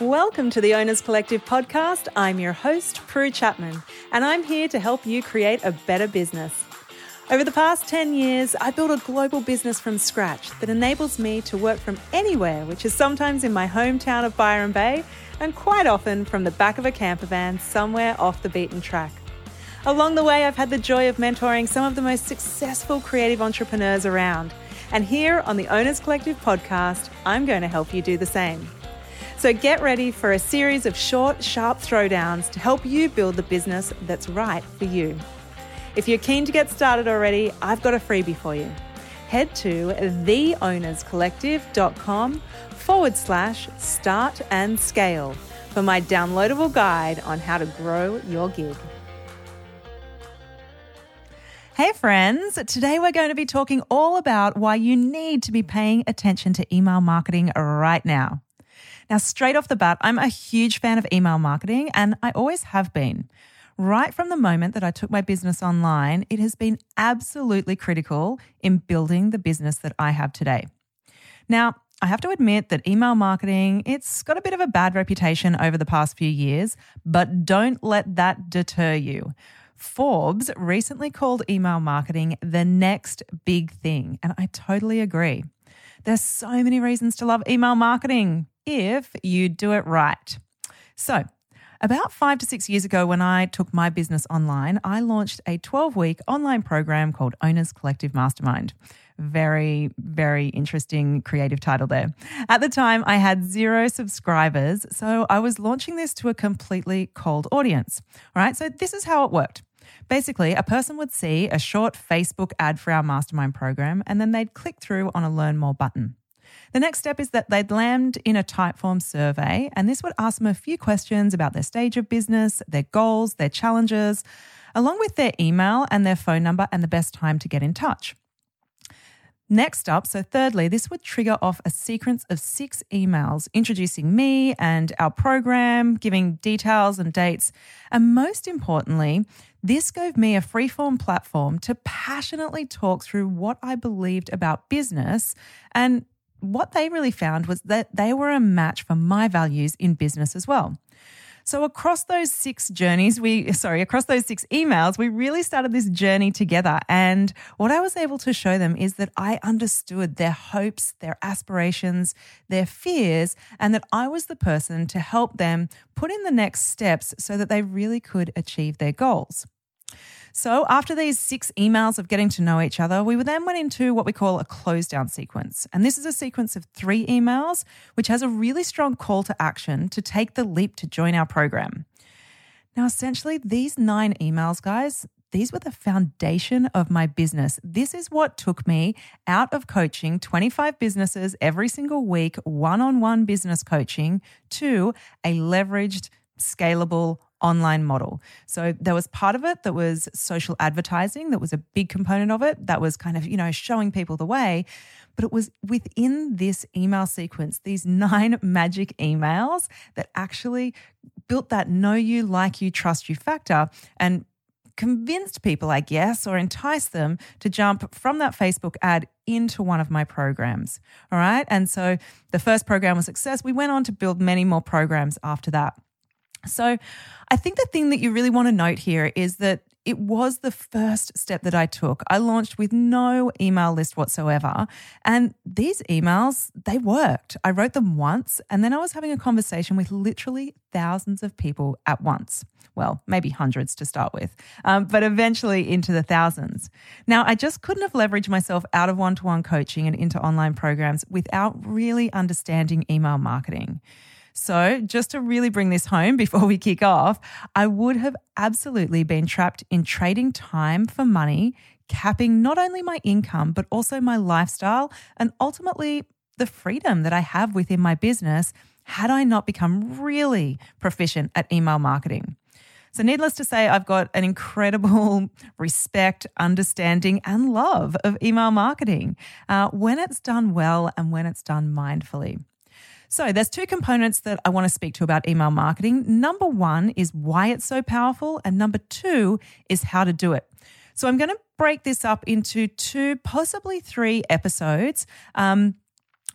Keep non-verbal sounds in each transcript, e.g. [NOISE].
Welcome to the Owners Collective podcast. I'm your host, Prue Chapman, and I'm here to help you create a better business. Over the past 10 years, I built a global business from scratch that enables me to work from anywhere, which is sometimes in my hometown of Byron Bay and quite often from the back of a camper van somewhere off the beaten track. Along the way, I've had the joy of mentoring some of the most successful creative entrepreneurs around. And here on the Owners Collective podcast, I'm going to help you do the same. So get ready for a series of short, sharp throwdowns to help you build the business that's right for you. If you're keen to get started already, I've got a freebie for you. Head to theownerscollective.com forward slash start and scale for my downloadable guide on how to grow your gig. Hey, friends. Today we're going to be talking all about why you need to be paying attention to email marketing right now. Now, straight off the bat, I'm a huge fan of email marketing and I always have been. Right from the moment that I took my business online, it has been absolutely critical in building the business that I have today. Now, I have to admit that email marketing, it's got a bit of a bad reputation over the past few years, but don't let that deter you. Forbes recently called email marketing the next big thing, and I totally agree. There's so many reasons to love email marketing if you do it right. So, about five to six years ago, when I took my business online, I launched a 12 week online program called Owners Collective Mastermind. Very, very interesting creative title there. At the time, I had zero subscribers, so I was launching this to a completely cold audience. All right, so this is how it worked. Basically, a person would see a short Facebook ad for our mastermind program and then they'd click through on a learn more button. The next step is that they'd land in a Typeform survey, and this would ask them a few questions about their stage of business, their goals, their challenges, along with their email and their phone number and the best time to get in touch. Next up, so thirdly, this would trigger off a sequence of six emails introducing me and our program, giving details and dates, and most importantly, this gave me a freeform platform to passionately talk through what I believed about business. And what they really found was that they were a match for my values in business as well. So across those six journeys, we [LAUGHS] sorry, across those six emails, we really started this journey together. And what I was able to show them is that I understood their hopes, their aspirations, their fears, and that I was the person to help them put in the next steps so that they really could achieve their goals. So, after these six emails of getting to know each other, we then went into what we call a close down sequence. And this is a sequence of three emails, which has a really strong call to action to take the leap to join our program. Now, essentially, these nine emails, guys, these were the foundation of my business. This is what took me out of coaching 25 businesses every single week, one on one business coaching, to a leveraged, scalable, online model. So there was part of it that was social advertising, that was a big component of it, that was kind of, you know, showing people the way. But it was within this email sequence, these [LAUGHS] nine magic emails that actually built that know you, like you, trust you factor and convinced people, I guess, or enticed them to jump from that Facebook ad into one of my programs. All right. And so the first program was success. We went on to build many more programs after that. So I think the thing that you really want to note here is that it was the first step that I took. I launched with no email list whatsoever. And these emails, they worked. I wrote them once, and then I was having a conversation with literally thousands of people at once. Well, maybe hundreds to start with, um, but eventually into the thousands. Now, I just couldn't have leveraged myself out of one to one coaching and into online programs without really understanding email marketing. So, just to really bring this home before we kick off, I would have absolutely been trapped in trading time for money, capping not only my income, but also my lifestyle and ultimately the freedom that I have within my business had I not become really proficient at email marketing. So, needless to say, I've got an incredible [LAUGHS] respect, understanding, and love of email marketing uh, when it's done well and when it's done mindfully. So, there's two components that I want to speak to about email marketing. Number one is why it's so powerful, and number two is how to do it. So, I'm going to break this up into two, possibly three episodes. Um,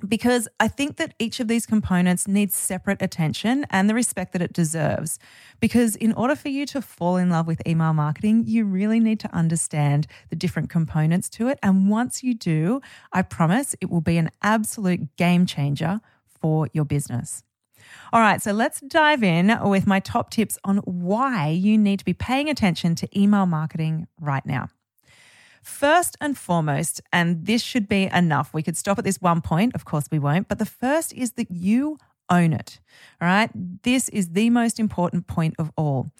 because I think that each of these components needs separate attention and the respect that it deserves. Because in order for you to fall in love with email marketing, you really need to understand the different components to it. And once you do, I promise it will be an absolute game changer for your business. All right, so let's dive in with my top tips on why you need to be paying attention to email marketing right now. First and foremost, and this should be enough, we could stop at this one point. Of course, we won't. But the first is that you own it. All right. This is the most important point of all.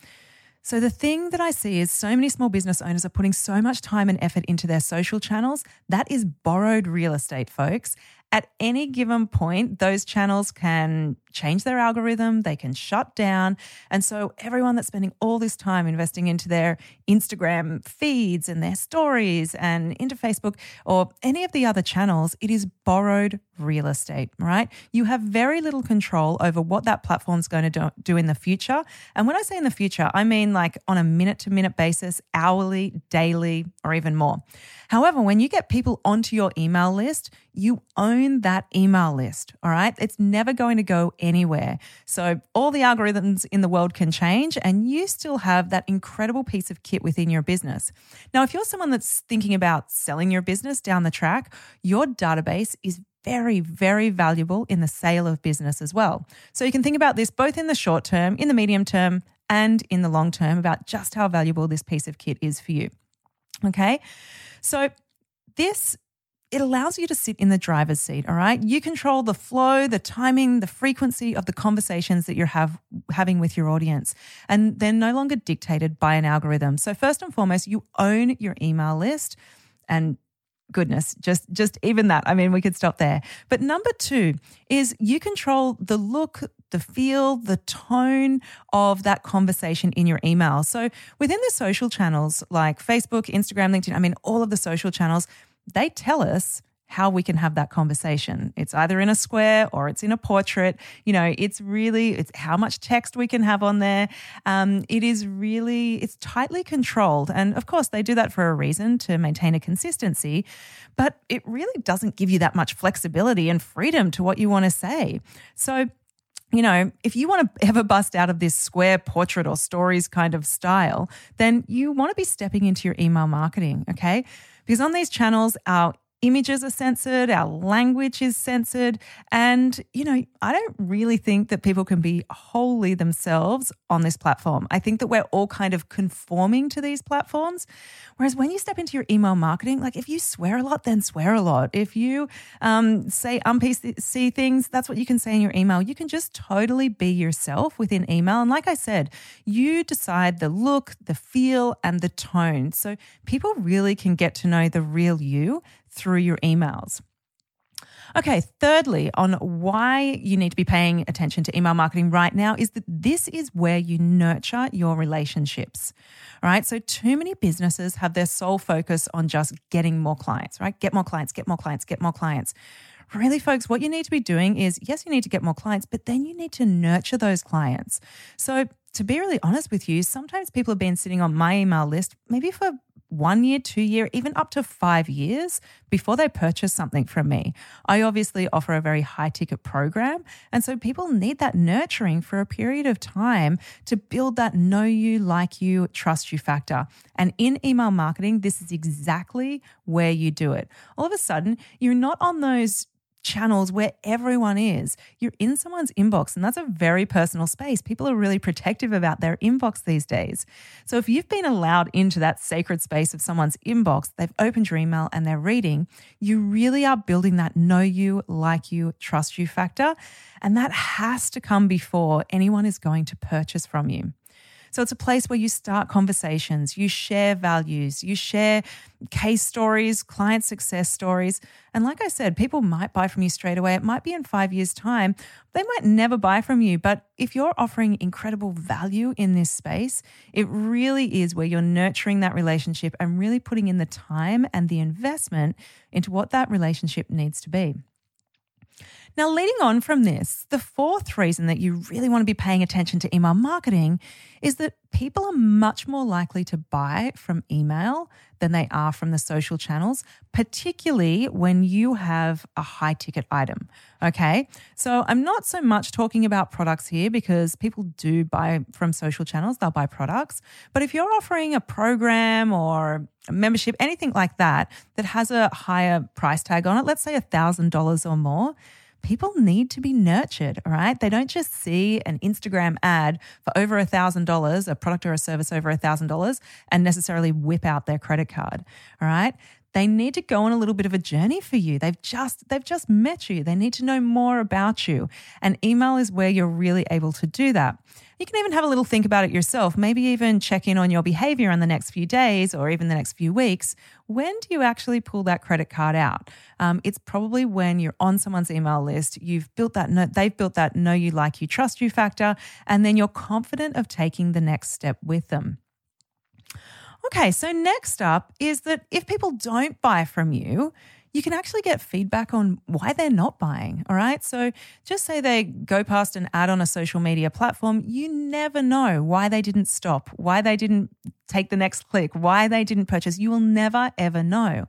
So, the thing that I see is so many small business owners are putting so much time and effort into their social channels. That is borrowed real estate, folks. At any given point, those channels can change their algorithm, they can shut down. And so, everyone that's spending all this time investing into their Instagram feeds and their stories and into Facebook or any of the other channels, it is borrowed real estate, right? You have very little control over what that platform's going to do, in the future. And when I say in the future, I mean like on a minute to minute basis, hourly, daily, or even more. However, when you get people onto your email list, you own that email list. All right. It's never going to go anywhere. So all the algorithms in the world can change and you still have that incredible piece of kit within your business. Now, if you're someone that's thinking about selling your business down the track, your database is very, very valuable in the sale of business as well. So you can think about this both in the short term, in the medium term, and in the long term about just how valuable this piece of kit is for you. Okay. So this it allows you to sit in the driver's seat, all right? You control the flow, the timing, the frequency of the conversations that you're have, having with your audience. And they're no longer dictated by an algorithm. So first and foremost, you own your email list and goodness just just even that i mean we could stop there but number 2 is you control the look the feel the tone of that conversation in your email so within the social channels like facebook instagram linkedin i mean all of the social channels they tell us how we can have that conversation. It's either in a square or it's in a portrait. You know, it's really it's how much text we can have on there. Um, it is really it's tightly controlled, and of course they do that for a reason to maintain a consistency. But it really doesn't give you that much flexibility and freedom to what you want to say. So you know, if you want to ever bust out of this square portrait or stories kind of style, then you want to be stepping into your email marketing, okay? Because on these channels, our images are censored, our language is censored. And, you know, I don't really think that people can be wholly themselves on this platform. I think that we're all kind of conforming to these platforms. Whereas when you step into your email marketing, like if you swear a lot, then swear a lot. If you um, say un-PC things, that's what you can say in your email. You can just totally be yourself within email. And like I said, you decide the look, the feel, and the tone. So people really can get to know the real you through your emails. Okay, thirdly, on why you need to be paying attention to email marketing right now is that this is where you nurture your relationships. Right, so too many businesses have their sole focus on just getting more clients, right? Get more clients, get more clients, get more clients. Really, folks, what you need to be doing is yes, you need to get more clients, but then you need to nurture those clients. So, to be really honest with you, sometimes people have been sitting on my email list maybe for one year, two year, even up to five years before they purchase something from me. I obviously offer a very high ticket program. And so people need that nurturing for a period of time to build that know you, like you, trust you factor. And in email marketing, this is exactly where you do it. All of a sudden, you're not on those channels where everyone is. You're in someone's inbox, and that's a very personal space. People are really protective about their inbox these days. So if you've been allowed into that sacred space of someone's inbox, they've opened your email and they're reading, you really are building that know you, like you, trust you factor. And that has to come before anyone is going to purchase from you. So it's a place where you start conversations, you share values, you share case stories, client success stories. And like I said, people might buy from you straight away. It might be in five years' time. They might never buy from you. But if you're offering incredible value in this space, it really is where you're nurturing that relationship and really putting in the time and the investment into what that relationship needs to be. Now, leading on from this, the fourth reason that you really want to be paying attention to email marketing is that people are much more likely to buy from email than they are from the social channels, particularly when you have a high ticket item. Okay. So I'm not so much talking about products here because people do buy from social channels, they'll buy products. But if you're offering a program or a membership, anything like that, that has a higher price tag on it, let's say $1,000 or more, people need to be nurtured, all right? They don't just see an Instagram ad for over a $1,000, a product or a service over a $1,000, and necessarily whip out their credit card, all right? They need to go on a little bit of a journey for you. They've just they've just met you. They need to know more about you. And email is where you're really able to do that. You can even have a little think about it yourself, maybe even check in on your behavior in the next few days or even the next few weeks. When do you actually pull that credit card out? Um, it's probably when you're on someone's email list, you've built that, no, they've built that know you, like you, trust you factor, and then you're confident of taking the next step with them. Okay, so next up is that if people don't buy from you, you can actually get feedback on why they're not buying. All right. So just say they go past an ad on a social media platform, you never know why they didn't stop, why they didn't take the next click, why they didn't purchase. You will never, ever know.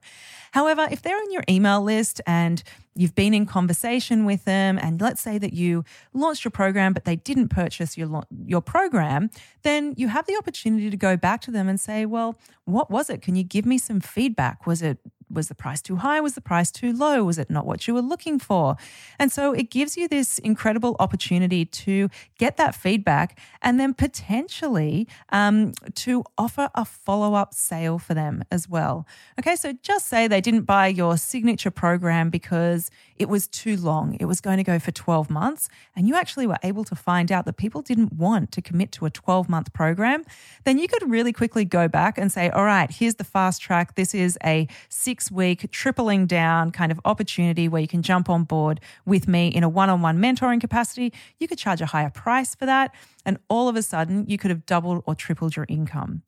However, if they're on your email list and you've been in conversation with them, and let's say that you launched your program, but they didn't purchase your, your program, then you have the opportunity to go back to them and say, Well, what was it? Can you give me some feedback? Was it was the price too high? Was the price too low? Was it not what you were looking for? And so it gives you this incredible opportunity to get that feedback and then potentially um, to offer a follow up sale for them as well. Okay, so just say they didn't buy your signature program because it was too long. It was going to go for 12 months, and you actually were able to find out that people didn't want to commit to a 12 month program. Then you could really quickly go back and say, all right, here's the fast track. This is a six six week tripling down kind of opportunity where you can jump on board with me in a one on one mentoring capacity. You could charge a higher price for that. And all of a sudden, you could have doubled or tripled your income.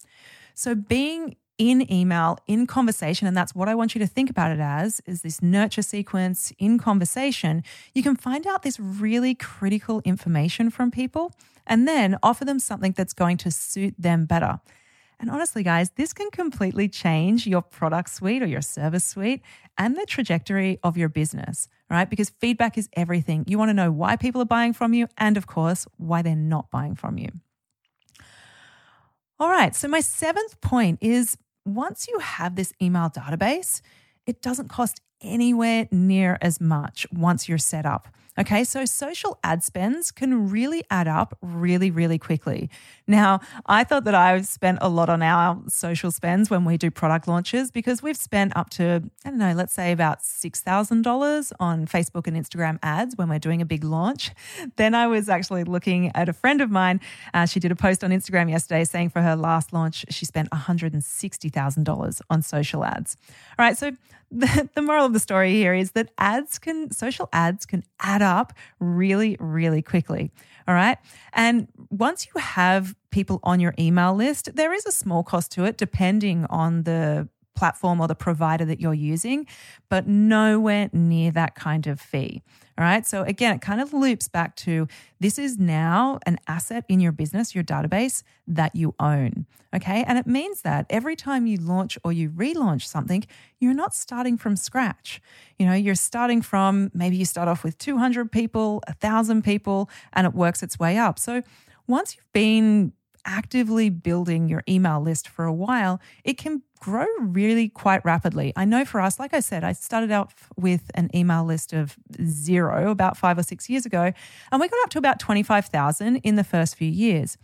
So, being in email, in conversation, and that's what I want you to think about it as is this nurture sequence in conversation. You can find out this really critical information from people and then offer them something that's going to suit them better. And honestly, guys, this can completely change your product suite or your service suite and the trajectory of your business, right? Because feedback is everything. You want to know why people are buying from you and, of course, why they're not buying from you. All right. So, my seventh point is once you have this email database, it doesn't cost anywhere near as much once you're set up. Okay, so social ad spends can really add up really, really quickly. Now, I thought that I've spent a lot on our social spends when we do product launches because we've spent up to, I don't know, let's say about $6,000 on Facebook and Instagram ads when we're doing a big launch. Then I was actually looking at a friend of mine. Uh, she did a post on Instagram yesterday saying for her last launch, she spent $160,000 on social ads. All right, so [LAUGHS] the, the moral of the story here is that ads can, social ads can add up really, really quickly. All right. And once you have people on your email list, there is a small cost to it depending on the platform or the provider that you're using, but nowhere near that kind of fee. All right. So again, it kind of loops back to this is now an asset in your business, your database that you own. Okay. And it means that every time you launch or you relaunch something, you're not starting from scratch. You know, you're starting from maybe you start off with 200 people, 1,000 people, and it works its way up. So once you've been actively building your email list for a while, it can grow really quite rapidly. I know for us, like I said, I started out with an email list of zero about five or six years ago, and we got up to about 25,000 in the first few years.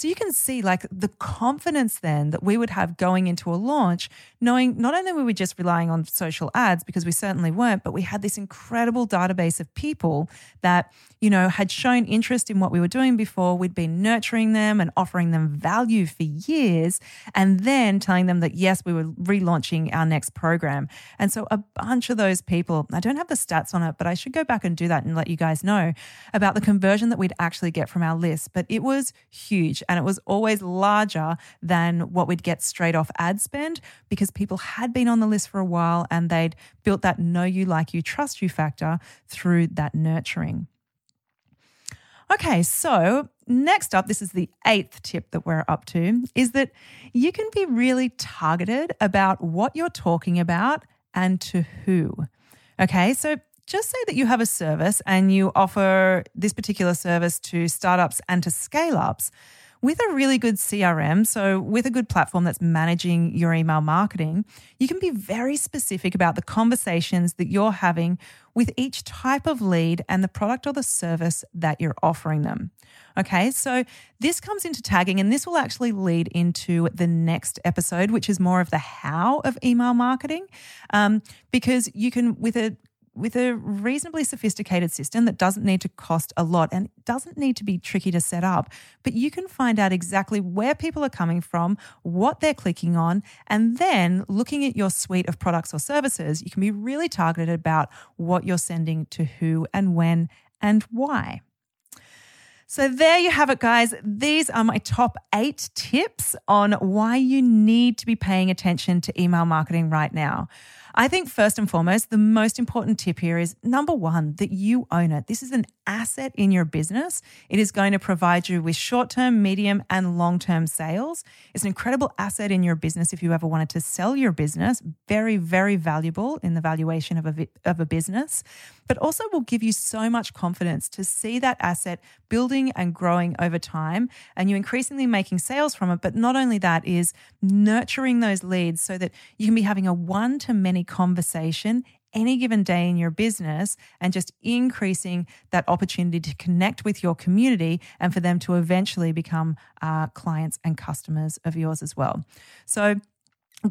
So you can see like the confidence then that we would have going into a launch, knowing not only were we just relying on social ads, because we certainly weren't, but we had this incredible database of people that, you know, had shown interest in what we were doing before. We'd been nurturing them and offering them value for years, and then telling them that, yes, we were relaunching our next program. And so a bunch of those people, I don't have the stats on it, but I should go back and do that and let you guys know about the conversion that we'd actually get from our list. But it was huge and it was always larger than what we'd get straight off ad spend because people had been on the list for a while and they'd built that know you, like you, trust you factor through that nurturing. Okay, so next up, this is the eighth tip that we're up to, is that you can be really targeted about what you're talking about and to who. Okay, so just say that you have a service and you offer this particular service to startups and to scale ups with a really good CRM, so with a good platform that's managing your email marketing, you can be very specific about the conversations that you're having with each type of lead and the product or the service that you're offering them. Okay, so this comes into tagging, and this will actually lead into the next episode, which is more of the how of email marketing. Um, because you can, with a with a reasonably sophisticated system that doesn't need to cost a lot and doesn't need to be tricky to set up, but you can find out exactly where people are coming from, what they're clicking on, and then looking at your suite of products or services, you can be really targeted about what you're sending to who and when and why. So, there you have it, guys. These are my top eight tips on why you need to be paying attention to email marketing right now. I think first and foremost, the most important tip here is number one, that you own it. This is an asset in your business. It is going to provide you with short term, medium, and long term sales. It's an incredible asset in your business if you ever wanted to sell your business. Very, very valuable in the valuation of a, of a business, but also will give you so much confidence to see that asset building and growing over time and you increasingly making sales from it. But not only that, is nurturing those leads so that you can be having a one to many conversation any given day in your business and just increasing that opportunity to connect with your community and for them to eventually become uh, clients and customers of yours as well. So,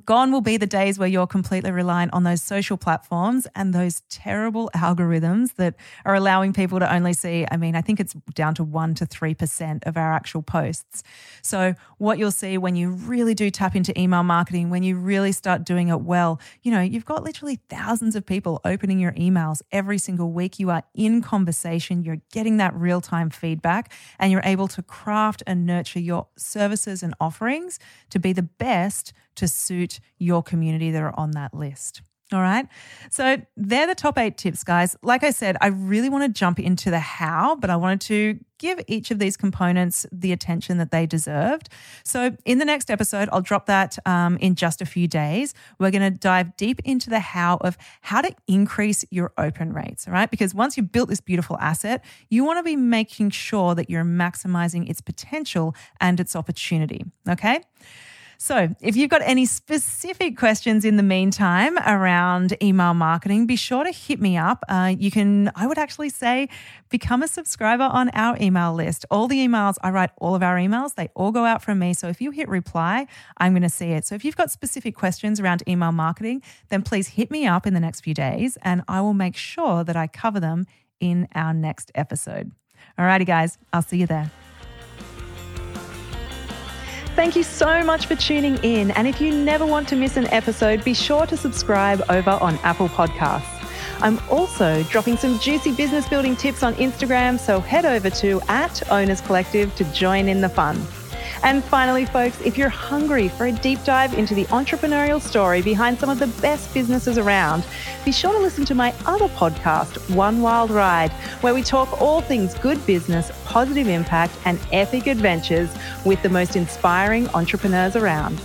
Gone will be the days where you're completely reliant on those social platforms and those terrible algorithms that are allowing people to only see, I mean, I think it's down to 1% to 3% of our actual posts. So, what you'll see when you really do tap into email marketing, when you really start doing it well, you know, you've got literally thousands of people opening your emails every single week. You are in conversation, you're getting that real time feedback, and you're able to craft and nurture your services and offerings to be the best to suit your community that are on that list. All right. So they're the top eight tips, guys. Like I said, I really want to jump into the how, but I wanted to give each of these components the attention that they deserved. So in the next episode, I'll drop that um, in just a few days. We're going to dive deep into the how of how to increase your open rates. All right. Because once you've built this beautiful asset, you want to be making sure that you're maximizing its potential and its opportunity. Okay. So, if you've got any specific questions in the meantime around email marketing, be sure to hit me up. Uh, you can, I would actually say, become a subscriber on our email list. All the emails, I write all of our emails, they all go out from me. So, if you hit reply, I'm going to see it. So, if you've got specific questions around email marketing, then please hit me up in the next few days and I will make sure that I cover them in our next episode. Alrighty, guys, I'll see you there. Thank you so much for tuning in. And if you never want to miss an episode, be sure to subscribe over on Apple Podcasts. I'm also dropping some juicy business building tips on Instagram, so head over to at Owners Collective to join in the fun. And finally, folks, if you're hungry for a deep dive into the entrepreneurial story behind some of the best businesses around, be sure to listen to my other podcast, One Wild Ride, where we talk all things good business, positive impact, and epic adventures with the most inspiring entrepreneurs around.